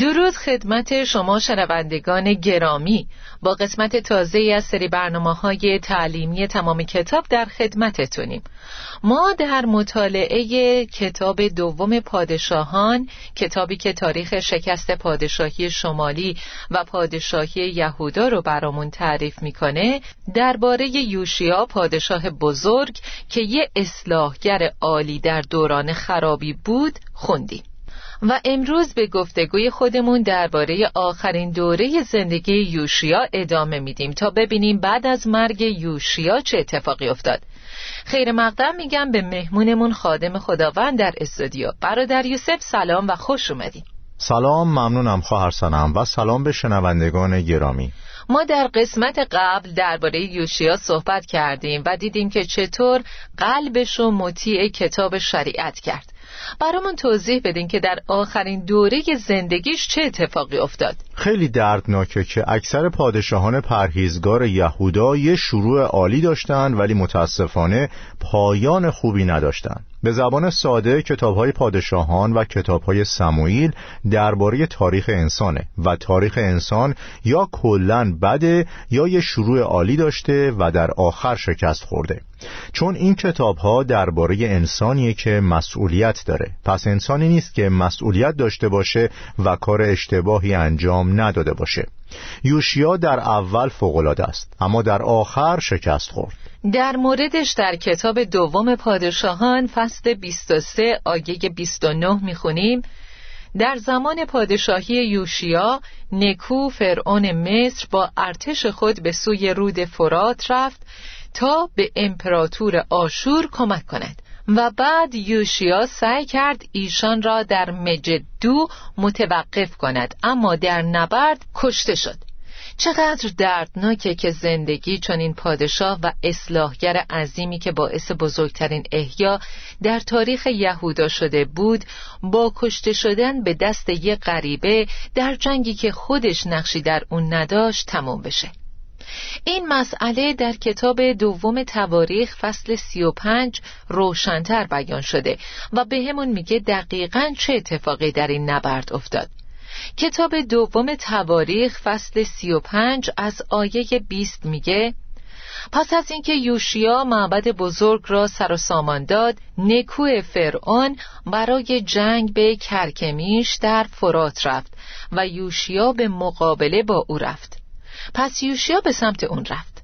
درود خدمت شما شنوندگان گرامی. با قسمت تازه از سری برنامه های تعلیمی تمام کتاب در خدمتتونیم. ما در مطالعه کتاب دوم پادشاهان کتابی که تاریخ شکست پادشاهی شمالی و پادشاهی یهودا رو برامون تعریف می‌کنه درباره یوشیا پادشاه بزرگ که یه اصلاحگر عالی در دوران خرابی بود خوندیم. و امروز به گفتگوی خودمون درباره آخرین دوره زندگی یوشیا ادامه میدیم تا ببینیم بعد از مرگ یوشیا چه اتفاقی افتاد. خیر مقدم میگم به مهمونمون خادم خداوند در استودیو. برادر یوسف سلام و خوش اومدیم سلام ممنونم خواهر سنم و سلام به شنوندگان گرامی. ما در قسمت قبل درباره یوشیا صحبت کردیم و دیدیم که چطور قلبش و مطیع کتاب شریعت کرد. برامون توضیح بدین که در آخرین دوره زندگیش چه اتفاقی افتاد. خیلی دردناکه که اکثر پادشاهان پرهیزگار یهودا یه شروع عالی داشتن ولی متاسفانه پایان خوبی نداشتن. به زبان ساده کتاب های پادشاهان و کتاب های سموئیل درباره تاریخ انسانه و تاریخ انسان یا کلا بده یا یه شروع عالی داشته و در آخر شکست خورده. چون این کتاب ها درباره انسانیه که مسئولیت داره. پس انسانی نیست که مسئولیت داشته باشه و کار اشتباهی انجام نداده باشه. یوشیا در اول فوقالعاده است اما در آخر شکست خورد. در موردش در کتاب دوم پادشاهان فصل 23 آیه 29 می‌خونیم. در زمان پادشاهی یوشیا نکو فرعون مصر با ارتش خود به سوی رود فرات رفت تا به امپراتور آشور کمک کند و بعد یوشیا سعی کرد ایشان را در مجدو متوقف کند اما در نبرد کشته شد. چقدر دردناکه که زندگی چون این پادشاه و اصلاحگر عظیمی که باعث بزرگترین احیا در تاریخ یهودا شده بود با کشته شدن به دست یک غریبه در جنگی که خودش نقشی در اون نداشت تموم بشه. این مسئله در کتاب دوم تواریخ فصل سی و پنج روشنتر بیان شده و به همون میگه دقیقا چه اتفاقی در این نبرد افتاد. کتاب دوم تواریخ فصل سی و پنج از آیه بیست میگه پس از اینکه یوشیا معبد بزرگ را سر و سامان داد نکو فرعون برای جنگ به کرکمیش در فرات رفت و یوشیا به مقابله با او رفت. پس یوشیا به سمت اون رفت.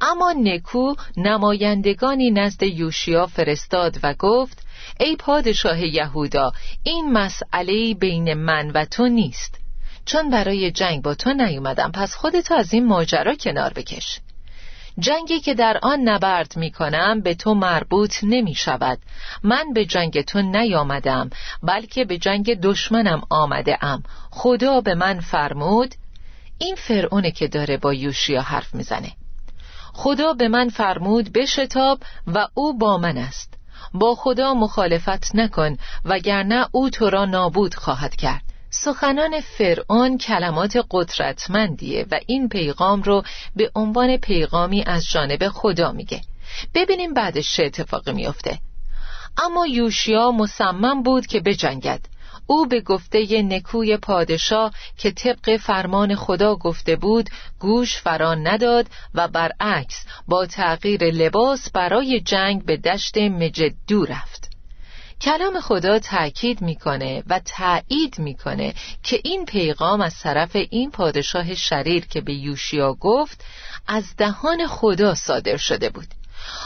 اما نکو نمایندگانی نزد یوشیا فرستاد و گفت ای پادشاه یهودا این مسئله بین من و تو نیست. چون برای جنگ با تو نیومدم پس خودتو از این ماجرا کنار بکش. جنگی که در آن نبرد می کنم به تو مربوط نمی شود من به جنگ تو نیامدم بلکه به جنگ دشمنم آمده ام. خدا به من فرمود این فرعونه که داره با یوشیا حرف می‌زنه. خدا به من فرمود بشتاب و او با من است. با خدا مخالفت نکن وگرنه او تو را نابود خواهد کرد. سخنان فرعون کلمات قدرتمندیه و این پیغام رو به عنوان پیغامی از جانب خدا میگه. ببینیم بعدش چه اتفاقی میافته. اما یوشیا مصمم بود که بجنگد. او به گفته نکوی پادشاه که طبق فرمان خدا گفته بود گوش فران نداد و برعکس با تغییر لباس برای جنگ به دشت مجدو رفت کلام خدا تأکید می‌کنه و تایید می‌کنه که این پیغام از طرف این پادشاه شریر که به یوشیا گفت از دهان خدا صادر شده بود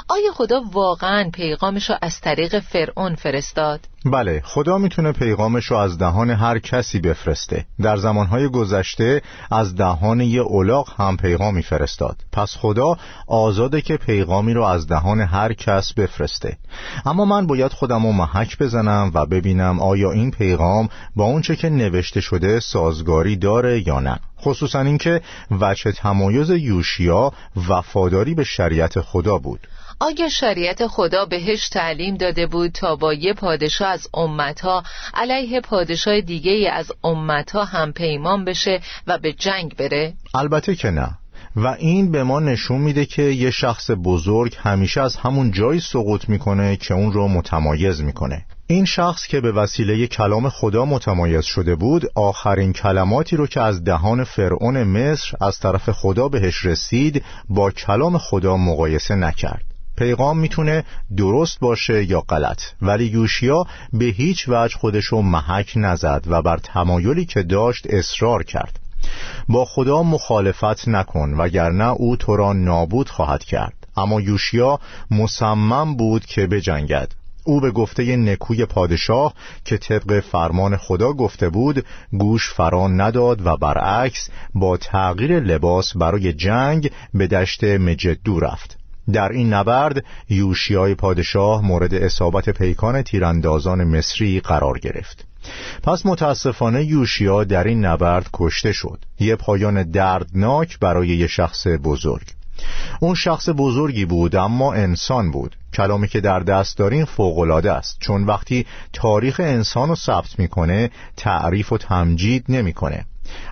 آیا خدا واقعا پیغامش را از طریق فرعون فرستاد؟ بله خدا می‌تونه پیغامش رو از دهان هر کسی بفرسته. در زمانهای گذشته از دهان یه اولاغ هم پیغامی فرستاد. پس خدا آزاده که پیغامی رو از دهان هر کس بفرسته. اما من باید خودم رو محک بزنم و ببینم آیا این پیغام با اونچه که نوشته شده سازگاری داره یا نه. خصوصا اینکه وجه تمایز یوشیا وفاداری به شریعت خدا بود. آیا شریعت خدا بهش تعلیم داده بود تا با یه پادشاه از امتها علیه پادشاه دیگه از امتها هم پیمان بشه و به جنگ بره؟ البته که نه. و این به ما نشون میده که یه شخص بزرگ همیشه از همون جایی سقوط می‌کنه که اون رو متمایز می‌کنه. این شخص که به وسیله کلام خدا متمایز شده بود آخرین کلماتی رو که از دهان فرعون مصر از طرف خدا بهش رسید با کلام خدا مقایسه نکرد. پیغام می‌تونه درست باشه یا غلط. ولی یوشیا به هیچ وجه خودشو محک نزد و بر تمایلی که داشت اصرار کرد. با خدا مخالفت نکن وگرنه او تو را نابود خواهد کرد. اما یوشیا مصمم بود که بجنگد. او به گفته نکوی پادشاه که طبق فرمان خدا گفته بود گوش فران نداد و برعکس با تغییر لباس برای جنگ به دشت مجدو رفت. در این نبرد یوشیای پادشاه مورد اصابت پیکان تیراندازان مصری قرار گرفت. پس متاسفانه یوشیا در این نبرد کشته شد. یه پایان دردناک برای یه شخص بزرگ. اون شخص بزرگی بود اما انسان بود. کلامی که در دست دارین فوقلاده است. چون وقتی تاریخ انسان رو ثبت می‌کنه تعریف و تمجید نمی‌کنه.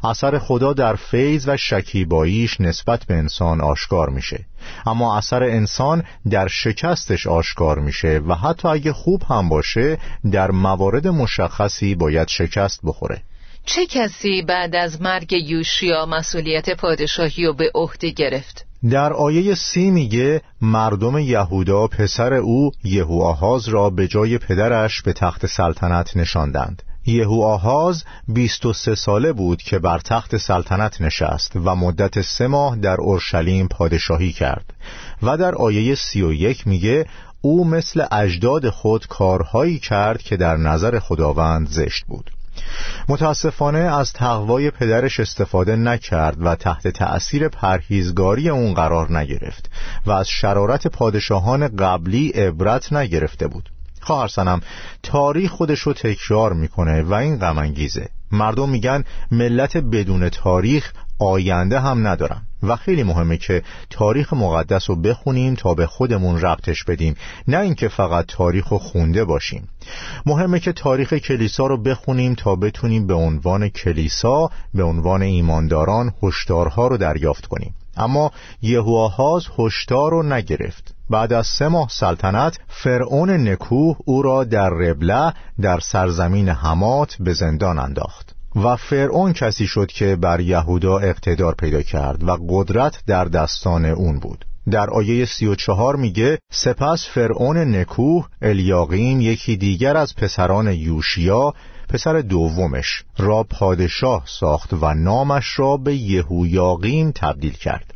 اثر خدا در فیض و شکیباییش نسبت به انسان آشکار میشه. اما اثر انسان در شکستش آشکار میشه و حتی اگه خوب هم باشه در موارد مشخصی باید شکست بخوره. چه کسی بعد از مرگ یوشیا مسئولیت پادشاهی رو به عهده گرفت؟ در آیه سی میگه مردم یهودا پسر او یهوآهاز را به جای پدرش به تخت سلطنت نشاندند. یهو آهاز 23 ساله بود که بر تخت سلطنت نشست و مدت سه ماه در اورشلیم پادشاهی کرد و در آیه 31 میگه او مثل اجداد خود کارهایی کرد که در نظر خداوند زشت بود. متاسفانه از تقوای پدرش استفاده نکرد و تحت تأثیر پرهیزگاری اون قرار نگرفت و از شرارت پادشاهان قبلی عبرت نگرفته بود. خواهر سنم تاریخ خودش رو تکرار می‌کنه و این غم مردم میگن ملت بدون تاریخ آینده هم ندارن و خیلی مهمه که تاریخ مقدس رو بخونیم تا به خودمون ربطش بدیم نه اینکه فقط تاریخ رو خونده باشیم. مهمه که تاریخ کلیسا رو بخونیم تا بتونیم به عنوان کلیسا به عنوان ایمانداران هشدارها رو دریافت کنیم. اما یهوآهاز هشدار رو نگرفت. بعد از سه ماه سلطنت فرعون نکوه او را در ربله در سرزمین حمات به زندان انداخت. و فرعون کسی شد که بر یهودا اقتدار پیدا کرد و قدرت در دستان اون بود. در آیه سی و چهار میگه سپس فرعون نکوه الیاقیم یکی دیگر از پسران یوشیا پسر دومش را پادشاه ساخت و نامش را به یهویاقیم تبدیل کرد.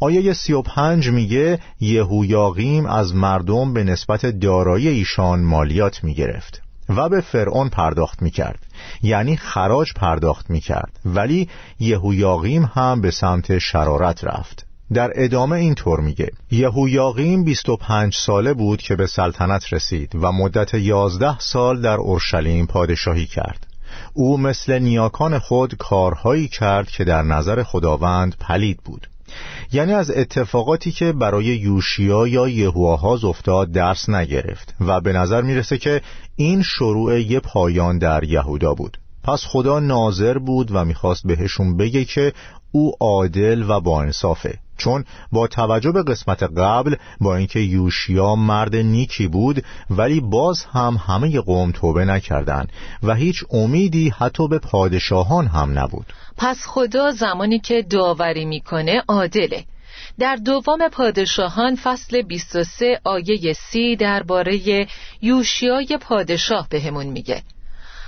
آیه سی و پنج میگه یهویاقیم از مردم به نسبت دارایی ایشان مالیات می‌گرفت و به فرعون پرداخت می‌کرد. یعنی خراج پرداخت می‌کرد. ولی یهویاقیم هم به سمت شرارت رفت. در ادامه این طور میگه. یهویاقیم 25 ساله بود که به سلطنت رسید و مدت 11 سال در اورشلیم پادشاهی کرد. او مثل نیاکان خود کارهایی کرد که در نظر خداوند پلید بود. یعنی از اتفاقاتی که برای یوشیا یا یهوآهاز افتاد درس نگرفت و به نظر می‌رسه که این شروع یه پایان در یهودا بود. پس خدا ناظر بود و می‌خواست بهشون بگه که او عادل و با انصافه. چون با توجه به قسمت قبل با اینکه یوشیا مرد نیکی بود ولی باز هم همه قوم توبه نکردند و هیچ امیدی حتی به پادشاهان هم نبود. پس خدا زمانی که داوری می‌کنه عادله. در دوم پادشاهان فصل 23 آیه سی درباره یوشیای پادشاه بهمون میگه.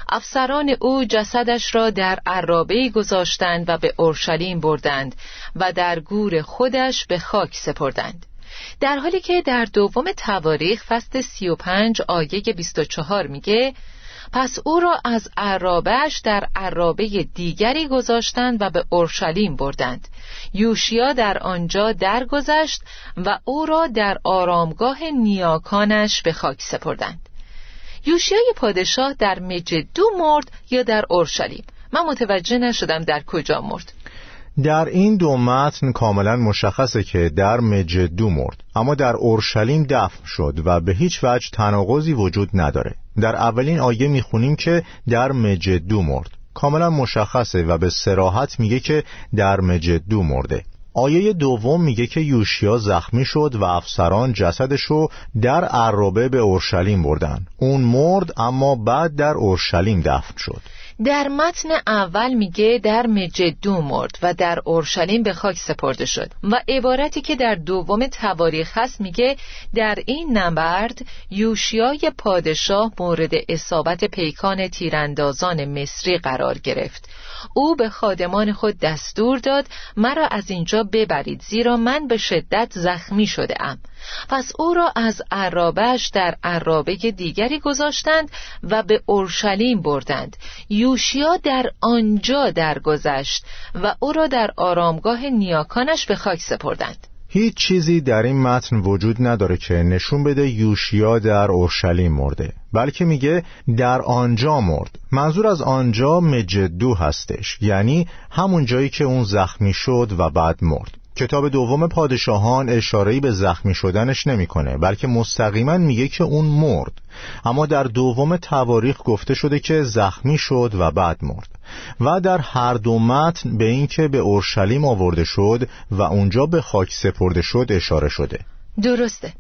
افسران او جسدش را در عرابه گذاشتند و به اورشلیم بردند و در گور خودش به خاک سپردند. در حالی که در دوم تواریخ فصل 35 آیه 24 میگه پس او را از عرابش در عرابه دیگری گذاشتند و به اورشلیم بردند. یوشیا در آنجا درگذشت و او را در آرامگاه نیاکانش به خاک سپردند. یوشیای پادشاه در مجدو مرد یا در اورشلیم. من متوجه نشدم در کجا مرد. در این دو متن کاملا مشخصه که در مجدو مرد. اما در اورشلیم دفن شد و به هیچ وجه تناقضی وجود نداره. در اولین آیه می‌خونیم که در مجدو مرد. کاملا مشخصه و به سراحت میگه که در مجدو مرده. آیه دوم میگه که یوشیا زخمی شد و افسران جسدشو در عربه به اورشلیم بردن. اون مرد اما بعد در اورشلیم دفن شد. در متن اول میگه در مجدو مرد و در اورشلیم به خاک سپرده شد و عبارتی که در دوم تواریخ هست میگه در این نبرد یوشیای پادشاه مورد اصابت پیکان تیراندازان مصری قرار گرفت. او به خادمان خود دستور داد مرا از اینجا ببرید زیرا من به شدت زخمی شده ام پس او را از عرابش در عرابه دیگری گذاشتند و به اورشلیم بردند. یوشیا در آنجا درگذشت و او را در آرامگاه نیاکانش به خاک سپردند. هیچ چیزی در این متن وجود نداره که نشون بده یوشیا در اورشلیم مرده بلکه میگه در آنجا مرد. منظور از آنجا مجدو هستش یعنی همون جایی که اون زخمی شد و بعد مرد. کتاب دوم پادشاهان اشارهی به زخمی شدنش نمی‌کنه بلکه مستقیما میگه که اون مرد. اما در دوم تواریخ گفته شده که زخمی شد و بعد مرد. و در هر دو متن به اینکه به اورشلیم آورده شد و اونجا به خاک سپرده شد اشاره شده. درسته.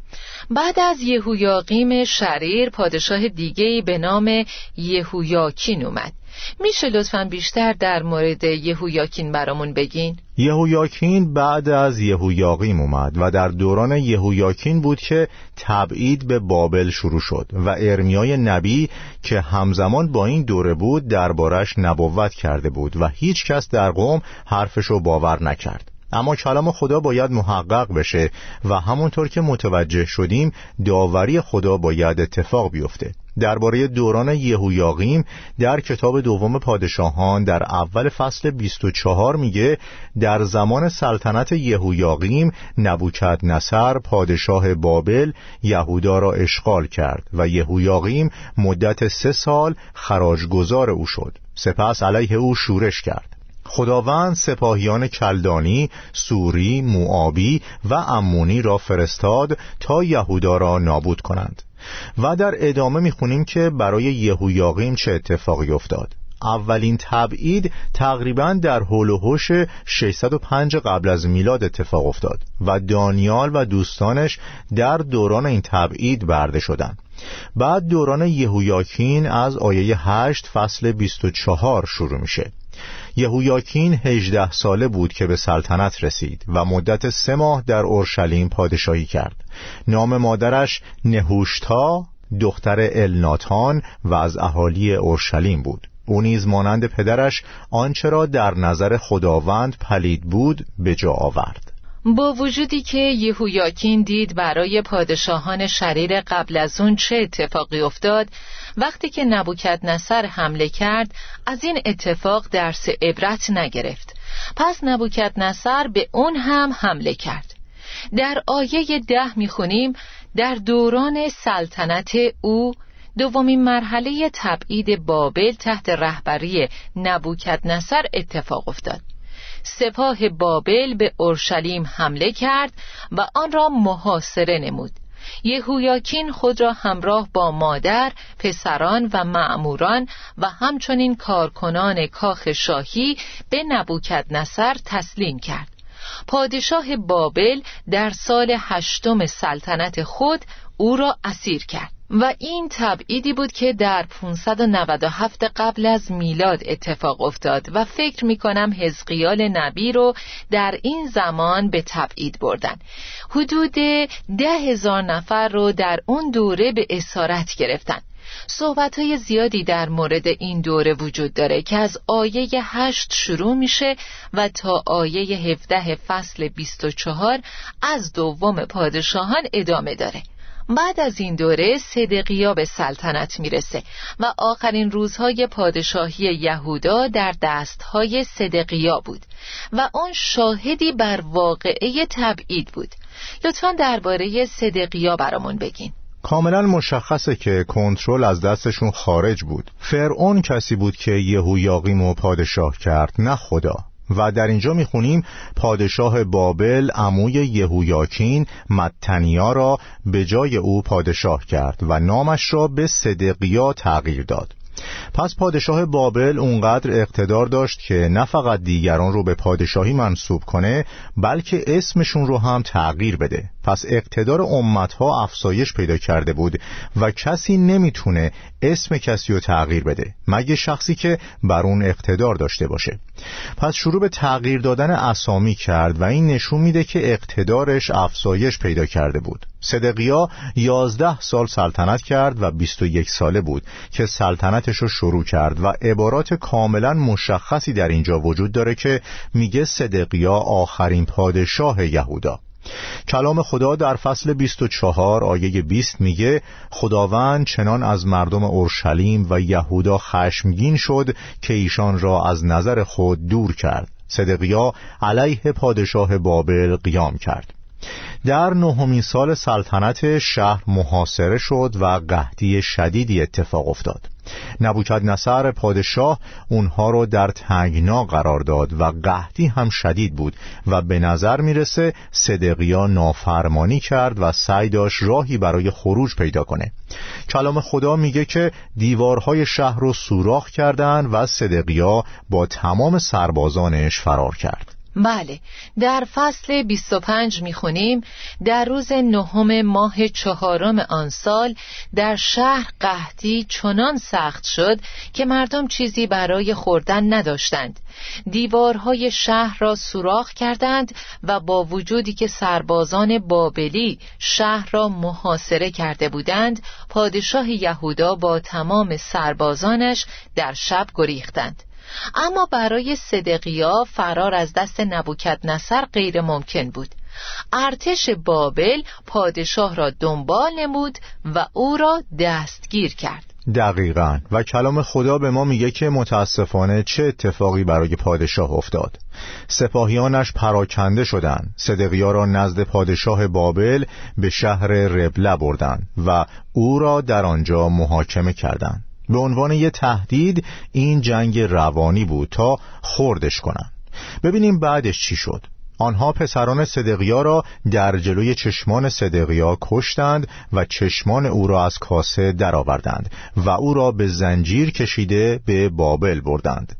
بعد از یهویاقیم شریر پادشاه دیگهی به نام یهویاکین اومد. میشه لطفا بیشتر در مورد یهویاکین برامون بگین؟ یهویاکین بعد از یهویاقیم اومد و در دوران یهویاکین بود که تبعید به بابل شروع شد و ارمیای نبی که همزمان با این دوره بود دربارش نبوت کرده بود و هیچ کس در قوم حرفشو باور نکرد اما کلام خدا باید محقق بشه و همونطور که متوجه شدیم داوری خدا باید اتفاق بیفته درباره دوران یهویاقیم در کتاب دوم پادشاهان در اول فصل 24 میگه در زمان سلطنت یهویاقیم نبوکد نصر پادشاه بابل یهودا را اشغال کرد و یهویاقیم مدت سه سال خراجگزار او شد. سپس علیه او شورش کرد. خداوند سپاهیان کلدانی، سوری، موآبی و امونی را فرستاد تا یهودا را نابود کنند. و در ادامه می‌خونیم که برای یهویاقیم چه اتفاقی افتاد. اولین تبعید تقریبا در حول و حوش 605 قبل از میلاد اتفاق افتاد و دانیال و دوستانش در دوران این تبعید برده شدند. بعد دوران یهویاکین از آیه 8 فصل 24 شروع میشه. یهویاکین هجده ساله بود که به سلطنت رسید و مدت سه ماه در اورشلیم پادشاهی کرد. نام مادرش نهوشتا دختر الناتان و از اهالی اورشلیم بود. او نیز مانند پدرش آنچه را در نظر خداوند پلید بود به جا آورد. با وجودی که یهویاکین دید برای پادشاهان شریر قبل از اون چه اتفاقی افتاد وقتی که نبوکت نصر حمله کرد از این اتفاق درس عبرت نگرفت. پس نبوکت نصر به اون هم حمله کرد. در آیه ده می‌خونیم در دوران سلطنت او دومین مرحله تبعید بابل تحت رهبری نبوکت نصر اتفاق افتاد. سپاه بابل به اورشلیم حمله کرد و آن را محاصره نمود. یهویاکین خود را همراه با مادر، پسران و معموران و همچنین کارکنان کاخ شاهی به نبوکد نصر تسلیم کرد. پادشاه بابل در سال هشتم سلطنت خود او را اسیر کرد و این تبعیدی بود که در 597 قبل از میلاد اتفاق افتاد و فکر می کنم حزقیال نبی رو در این زمان به تبعید بردن. حدود ده هزار نفر رو در اون دوره به اسارت گرفتن. صحبت های زیادی در مورد این دوره وجود داره که از آیه هشت شروع میشه و تا آیه هفده فصل 24 از دوم پادشاهان ادامه داره. بعد از این دوره صدقیا به سلطنت می‌رسه و آخرین روزهای پادشاهی یهودا در دستهای صدقیا بود و آن شاهدی بر واقعه تبعید بود. لطفا درباره صدقیا برامون بگین. کاملا مشخصه که کنترل از دستشون خارج بود. فرعون کسی بود که یهویاقیم و پادشاه کرد نه خدا. و در اینجا می‌خونیم پادشاه بابل عموی یهویاکین متنیا را به جای او پادشاه کرد و نامش را به صدقیا تغییر داد. پس پادشاه بابل اونقدر اقتدار داشت که نه فقط دیگران رو به پادشاهی منصوب کنه بلکه اسمشون رو هم تغییر بده. پس اقتدار امتها افزایش پیدا کرده بود و کسی نمی‌تونه اسم کسی رو تغییر بده مگه شخصی که بر اون اقتدار داشته باشه. پس شروع به تغییر دادن اسامی کرد و این نشون میده که اقتدارش افزایش پیدا کرده بود. صدقیا یازده سال سلطنت کرد و بیست و یک ساله بود که سلطنتش رو شروع کرد و عبارات کاملا مشخصی در اینجا وجود داره که میگه صدقیا آخرین پادشاه یهودا. کلام خدا در فصل 24 آیه 20 میگه خداوند چنان از مردم اورشلیم و یهودا خشمگین شد که ایشان را از نظر خود دور کرد. صدقیا علیه پادشاه بابل قیام کرد. در نهمین سال سلطنت شهر محاصره شد و قحطی شدیدی اتفاق افتاد. نبوکد نصر پادشاه اونها رو در تنگنا قرار داد و قحطی هم شدید بود و به نظر می‌رسه صدقیا نافرمانی کرد و سعی داشت راهی برای خروج پیدا کنه. کلام خدا میگه که دیوارهای شهر رو سوراخ کردند و صدقیا با تمام سربازانش فرار کرد. بله در فصل 25 می‌خونیم در روز نهم ماه چهارم آن سال در شهر قحطی چنان سخت شد که مردم چیزی برای خوردن نداشتند. دیوارهای شهر را سوراخ کردند و با وجودی که سربازان بابلی شهر را محاصره کرده بودند پادشاه یهودا با تمام سربازانش در شب گریختند. اما برای صدقیا فرار از دست نبوکت نصر غیر ممکن بود. ارتش بابل پادشاه را دنبال نمود و او را دستگیر کرد. دقیقا. و کلام خدا به ما میگه که متاسفانه چه اتفاقی برای پادشاه افتاد. سپاهیانش پراکنده شدند. صدقیا را نزد پادشاه بابل به شهر ربله بردند و او را در آنجا محاکمه کردند. به عنوان یه تهدید این جنگ روانی بود تا خوردش کنن ببینیم بعدش چی شد. آنها پسران صدقیا را در جلوی چشمان صدقیا کشتند و چشمان او را از کاسه درآوردند و او را به زنجیر کشیده به بابل بردند.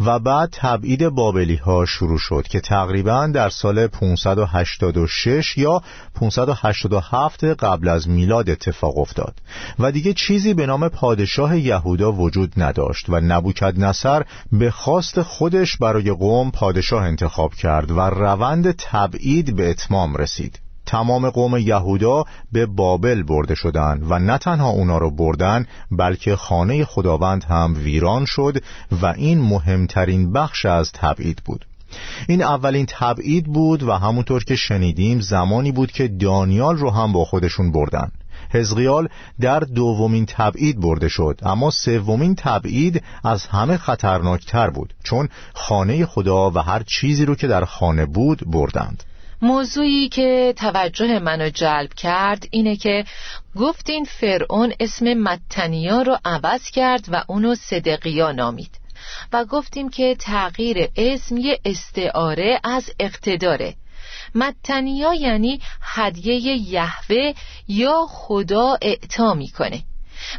و بعد تبعید بابلی ها شروع شد که تقریبا در سال 586 یا 587 قبل از میلاد اتفاق افتاد. و دیگه چیزی به نام پادشاه یهودا وجود نداشت و نبوکد نصر به خواست خودش برای قوم پادشاه انتخاب کرد و روند تبعید به اتمام رسید. تمام قوم یهودا به بابل برده شدند و نه تنها اونا رو بردن بلکه خانه خداوند هم ویران شد و این مهمترین بخش از تبعید بود. این اولین تبعید بود و همونطور که شنیدیم زمانی بود که دانیال رو هم با خودشون بردن. حزقیال در دومین تبعید برده شد اما سومین تبعید از همه خطرناکتر بود چون خانه خدا و هر چیزی رو که در خانه بود بردند. موضوعی که توجه منو جلب کرد اینه که گفتین فرعون اسم متنیا رو عوض کرد و اونو صدقیا نامید. و گفتیم که تغییر اسم یه استعاره از اقتداره. متنیا یعنی هدیه یهوه یا خدا اعطا می‌کنه.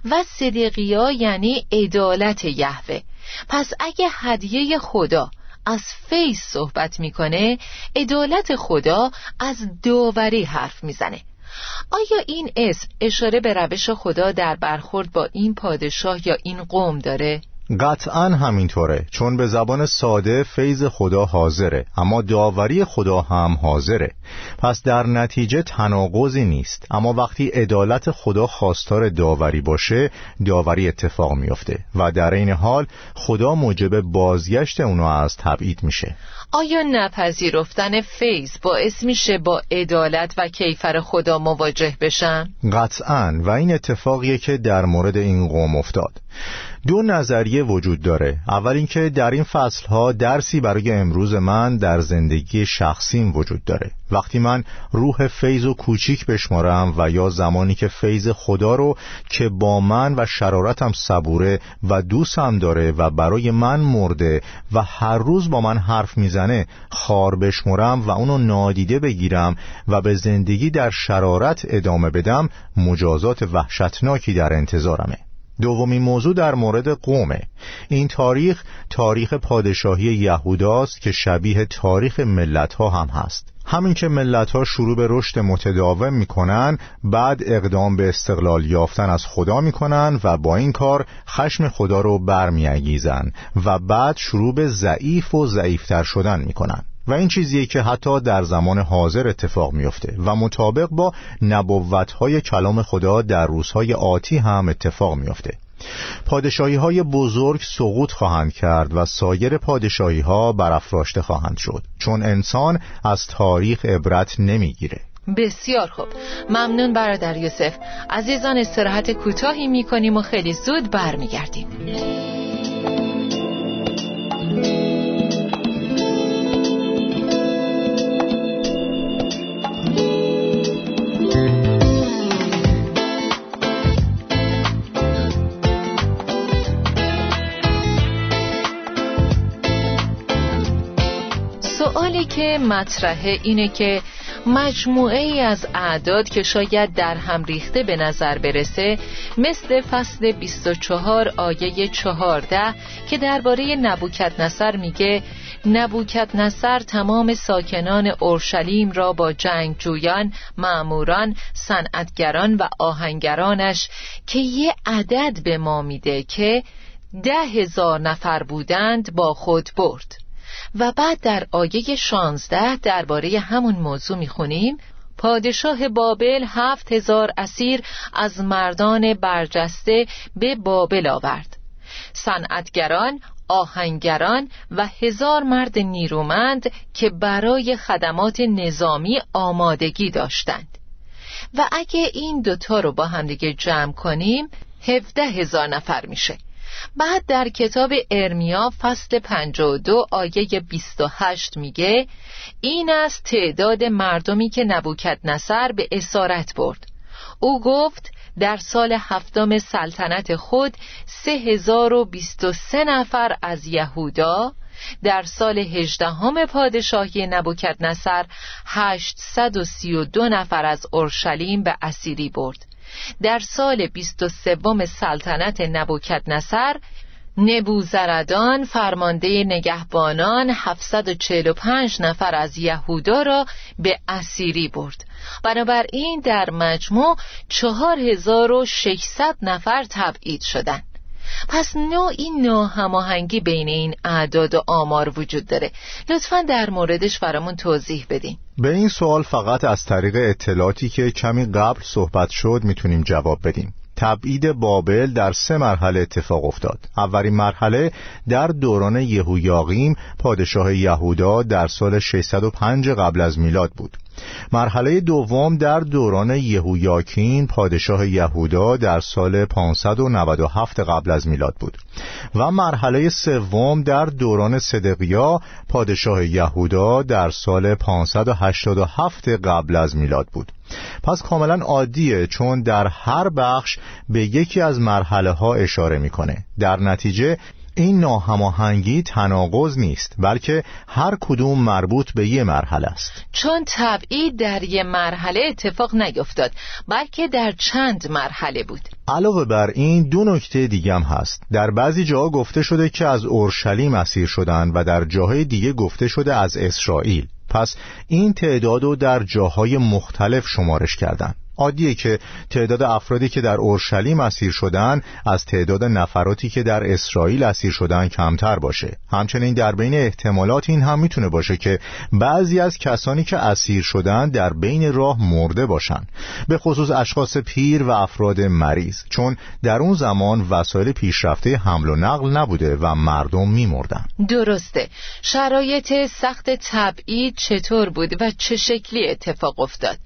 و صدقیا یعنی عدالت یهوه. پس اگه هدیه خدا از فیض صحبت می‌کنه عدالت خدا از داوری حرف می‌زنه آیا این اسم اشاره به روش خدا در برخورد با این پادشاه یا این قوم داره؟ قطعا همینطوره چون به زبان ساده فیض خدا حاضره اما داوری خدا هم حاضره. پس در نتیجه تناقضی نیست اما وقتی عدالت خدا خواستار داوری باشه داوری اتفاق میافته و در این حال خدا موجب بازگشت اونو از تبعید میشه. آیا نپذیرفتن فیض باعث میشه با عدالت و کیفر خدا مواجه بشن؟ قطعا و این اتفاقیه که در مورد این قوم افتاد. دو نظریه وجود داره. اول اینکه در این فصلها درسی برای امروز من در زندگی شخصیم وجود داره. وقتی من روح فیض و کوچیک بشمارم و یا زمانی که فیض خدا رو که با من و شرارتم صبوره و دوستم داره و برای من مرده و هر روز با من حرف می‌زنه خار بشمرم و اونو نادیده بگیرم و به زندگی در شرارت ادامه بدم مجازات وحشتناکی در انتظارمه. دومین موضوع در مورد قومه. این تاریخ تاریخ پادشاهی یهوداست که شبیه تاریخ ملت ها هم هست. همین که ملت ها شروع به رشد متداوم می‌کنن بعد اقدام به استقلال یافتن از خدا می‌کنن و با این کار خشم خدا رو برمیانگیزن و بعد شروع به ضعیف و ضعیفتر شدن می‌کنن. و این چیزیه که حتی در زمان حاضر اتفاق میفته و مطابق با نبوتهای کلام خدا در روزهای آتی هم اتفاق میفته. پادشاهی های بزرگ سقوط خواهند کرد و سایر پادشاهی ها برافراشته خواهند شد چون انسان از تاریخ عبرت نمی‌گیره. بسیار خوب. ممنون برادر یوسف. عزیزان استراحت کوتاهی می‌کنیم و خیلی زود برمیگردیم. که مطرحه اینه که مجموعه ای از اعداد که شاید در هم ریخته به نظر برسه مثل فصل 24 آیه 14 که درباره نبوکت نصر میگه نبوکت نصر تمام ساکنان اورشلیم را با جنگجویان، معموران، صنعتگران و آهنگرانش که یه عدد به ما میده که ده هزار نفر بودند با خود برد. و بعد در آیه شانزده درباره همون موضوع می‌خونیم. پادشاه بابل هفت هزار اسیر از مردان برجسته به بابل آورد. صنعتگران آهنگران و هزار مرد نیرومند که برای خدمات نظامی آمادگی داشتند. و اگه این دوتا رو با همدیگه جمع کنیم هفده هزار نفر میشه. بعد در کتاب ارمیا فصل 52 آیه 28 میگه این است تعداد مردمی که نبوکت نصر به اسارت برد. او گفت در سال هفتم سلطنت خود سه هزار و بیست و سه نفر از یهودا در سال هجدهم پادشاهی نبوکت نصر هشتصد و سی و دو نفر از اورشلیم به اسیری برد. در سال بیست و سوم سلطنت نبوکت نصر نبوزردان فرمانده نگهبانان 745 نفر از یهودا را به اسیری برد. بنابراین در مجموع 4600 نفر تبعید شدند. پس نوعی ناهماهنگی بین این اعداد و آمار وجود داره. لطفا در موردش برامون توضیح بدین. به این سوال فقط از طریق اطلاعاتی که کمی قبل صحبت شد می‌تونیم جواب بدیم. تبعید بابل در سه مرحله اتفاق افتاد. اولین مرحله در دوران یهویاقیم پادشاه یهودا در سال 605 قبل از میلاد بود. مرحله دوم در دوران یهویاکین پادشاه یهودا در سال 597 قبل از میلاد بود. و مرحله سوم در دوران صدقیا پادشاه یهودا در سال 587 قبل از میلاد بود. پس کاملا عادیه چون در هر بخش به یکی از مرحله ها اشاره می‌کنه. در نتیجه این ناهماهنگی تناقض نیست بلکه هر کدوم مربوط به یه مرحله است. چون تبعید در یه مرحله اتفاق نیفتاد بلکه در چند مرحله بود. علاوه بر این دو نکته دیگه هم هست. در بعضی جاها گفته شده که از اورشلیم اسیر شدند و در جاهای دیگه گفته شده از اسرائیل. پس این تعداد رو در جاهای مختلف شمارش کردند. عادیه که تعداد افرادی که در اورشلیم اسیر شدن از تعداد نفراتی که در اسرائیل اسیر شدن کمتر باشه. همچنین در بین احتمالات این هم می‌تونه باشه که بعضی از کسانی که اسیر شدن در بین راه مرده باشن. به خصوص اشخاص پیر و افراد مریض. چون در اون زمان وسایل پیشرفته حمل و نقل نبوده و مردم میمردن. درسته. شرایط سخت تبعید چطور بود و چه شکلی اتفاق افتاد؟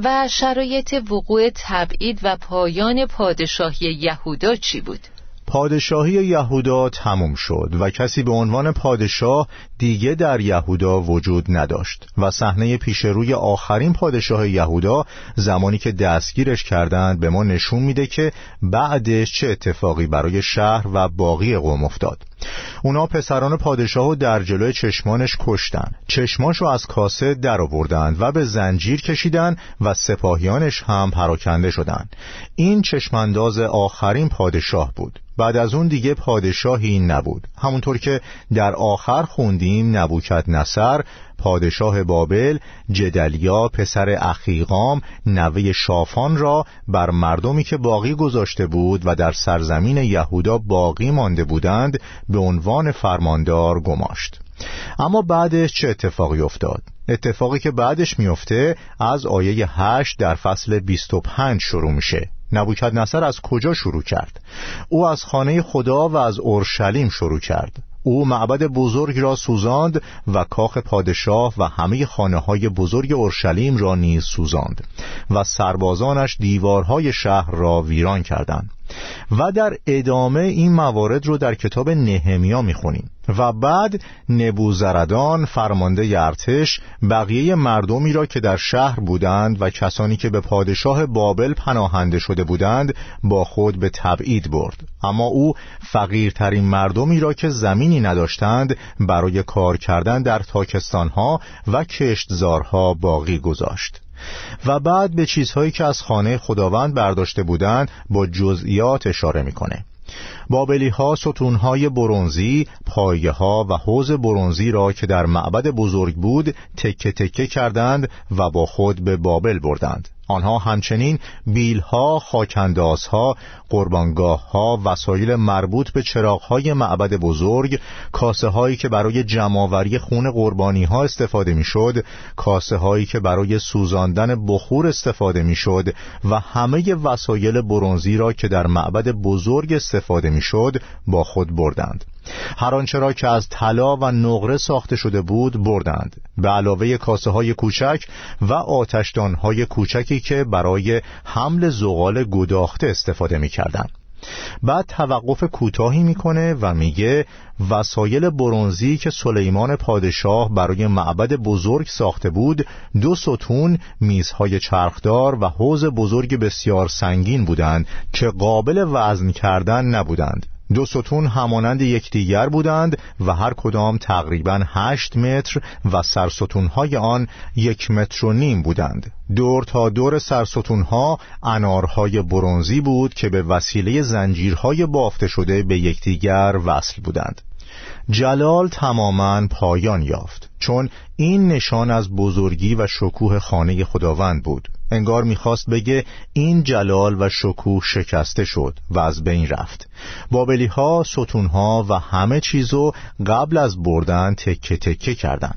و شرایط وقوع تبعید و پایان پادشاهی یهودا چی بود؟ پادشاهی یهودا تموم شد و کسی به عنوان پادشاه دیگه در یهودا وجود نداشت و صحنه پیش روی آخرین پادشاه یهودا زمانی که دستگیرش کردند به ما نشون میده که بعدش چه اتفاقی برای شهر و باقی قوم افتاد. اونا پسران پادشاه رو در جلوی چشمانش کشتن. چشماش رو از کاسه در آوردند و به زنجیر کشیدن و سپاهیانش هم پراکنده شدند این چشمانداز آخرین پادشاه بود. بعد از اون دیگه پادشاهی نبود. همونطور که در آخر خوندیم نبوکت نصر پادشاه بابل جدلیا پسر اخیقام نوه شافان را بر مردمی که باقی گذاشته بود و در سرزمین یهودا باقی مانده بودند به عنوان فرماندار گماشت. اما بعدش چه اتفاقی افتاد؟ اتفاقی که بعدش میفته از آیه 8 در فصل 25 شروع میشه نبوکد نصر از کجا شروع کرد؟ او از خانه خدا و از اورشلیم شروع کرد او معبد بزرگ را سوزاند و کاخ پادشاه و همه خانه های بزرگ اورشلیم را نیز سوزاند و سربازانش دیوارهای شهر را ویران کردند و در ادامه این موارد رو در کتاب نهمیا می‌خونیم. و بعد نبوزردان فرمانده ارتش بقیه مردمی را که در شهر بودند و کسانی که به پادشاه بابل پناهنده شده بودند با خود به تبعید برد. اما او فقیرترین مردمی را که زمینی نداشتند برای کار کردن در تاکستانها و کشتزارها باقی گذاشت. و بعد به چیزهایی که از خانه خداوند برداشته بودند با جزئیات اشاره می‌کنه. بابلی ها ستون های برونزی پایه ها و حوز برونزی را که در معبد بزرگ بود تکه تکه کردند و با خود به بابل بردند. آنها همچنین بیلها، خاکندازها، قربانگاهها، وسایل مربوط به چراغهای معبد بزرگ، کاسه هایی که برای جمعآوری خون قربانی ها استفاده می‌شد، کاسه هایی که برای سوزاندن بخور استفاده می‌شد و همه وسایل برونزی را که در معبد بزرگ استفاده می‌شد با خود بردند. هر آنچه را که از طلا و نقره ساخته شده بود بردند به علاوه کاسه های کوچک و آتشدان های کوچکی که برای حمل زغال گداخته استفاده می کردن. بعد توقف کوتاهی می‌کنه و میگه وسایل برونزی که سلیمان پادشاه برای معبد بزرگ ساخته بود دو ستون میزهای چرخدار و حوز بزرگ بسیار سنگین بودند که قابل وزن کردن نبودند دو ستون همانند یکدیگر بودند و هر کدام تقریبا هشت متر و سرستونهای آن یک متر و نیم بودند. دور تا دور سرستونها انارهای برونزی بود که به وسیله زنجیرهای بافته شده به یکدیگر وصل بودند. جلال تماما پایان یافت چون این نشان از بزرگی و شکوه خانه خداوند بود. انگار می‌خواست بگه این جلال و شکوه شکسته شد و از بین رفت. بابلی ها ستون ها و همه چیزو قبل از بردن تکه تکه کردن.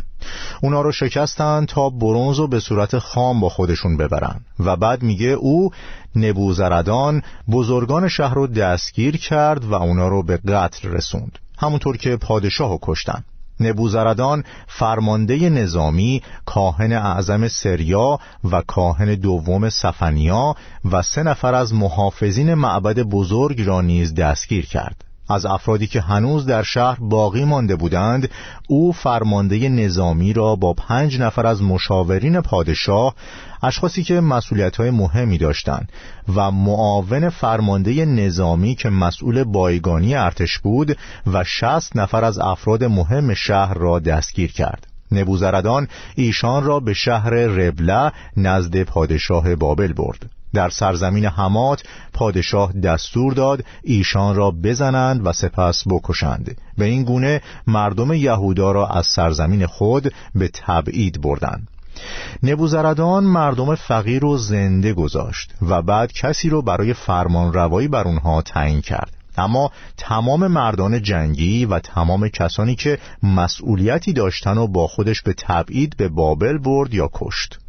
اونا رو شکستن تا برونز رو به صورت خام با خودشون ببرن و بعد میگه او نبوزردان بزرگان شهر رو دستگیر کرد و اونا رو به قتل رسوند. همونطور که پادشاه رو کشتن. نبوزردان فرمانده نظامی کاهن اعظم سریا و کاهن دوم سفنیا و سه نفر از محافظین معبد بزرگ را نیز دستگیر کرد. از افرادی که هنوز در شهر باقی مانده بودند او فرمانده نظامی را با پنج نفر از مشاورین پادشاه اشخاصی که مسئولیت های مهمی داشتند و معاون فرمانده نظامی که مسئول بایگانی ارتش بود و شست نفر از افراد مهم شهر را دستگیر کرد. نبوزردان ایشان را به شهر ربله نزد پادشاه بابل برد. در سرزمین حمات پادشاه دستور داد ایشان را بزنند و سپس بکشند. به این گونه مردم یهودا را از سرزمین خود به تبعید بردند. نبوزردان مردم فقیر رو زنده گذاشت و بعد کسی رو برای فرمان روایی بر اونها تعیین کرد. اما تمام مردان جنگی و تمام کسانی که مسئولیتی داشتن و با خودش به تبعید به بابل برد یا کشت.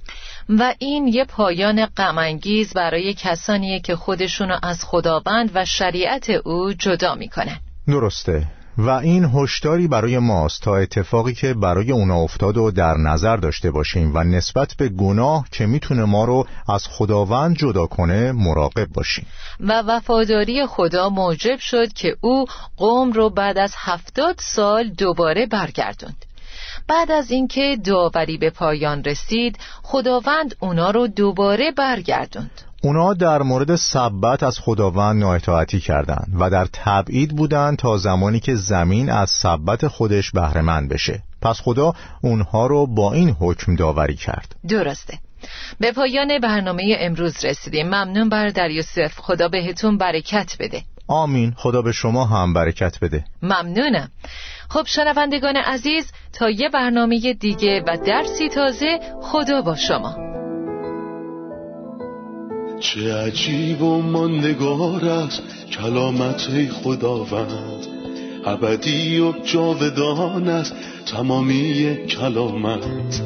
و این یه پایان غمانگیز برای کسانیه که خودشونو از خداوند و شریعت او جدا می‌کنن. درسته. و این هشداری برای ماست تا اتفاقی که برای اونا افتاد و در نظر داشته باشیم و نسبت به گناه که می‌تونه ما رو از خداوند جدا کنه مراقب باشیم. و وفاداری خدا موجب شد که او قوم رو بعد از هفتاد سال دوباره برگردوند. بعد از اینکه داوری به پایان رسید خداوند اونا رو دوباره برگردوند. اونا در مورد سبت از خداوند نااطاعتی کردند و در تبعید بودند تا زمانی که زمین از سبت خودش بهرهمند بشه. پس خدا اونها رو با این حکم داوری کرد. درسته. به پایان برنامه امروز رسیدیم. ممنون بر یوسف. خدا بهتون برکت بده. آمین. خدا به شما هم برکت بده. ممنونم. خب شنوندگان عزیز تا یه برنامه دیگه و درسی تازه خدا با شما. چه عجیب و ماندگار است کلامت خداوند. ابدی و جاودان است تمامی کلامت.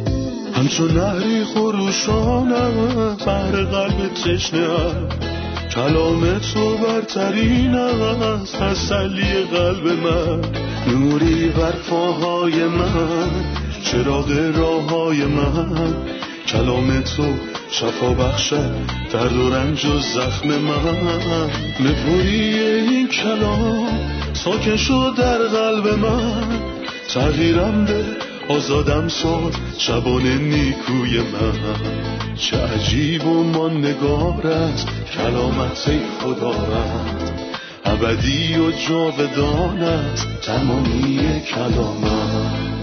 همچون نهری خروشانم بر قلب تشنه کلام تو برترین است تسلی قلب من. نوری بر پاهای من چراغ راه های من. کلام تو شفا بخشد درد و رنج و زخم من. نپوری این کلام ساکن شد در قلب من. تغییرم ده آزادم ساد شبان نیکوی من. چه عجیب و ماندگار است کلامت خدا رد ابدی و جاودان است تمامی کلامت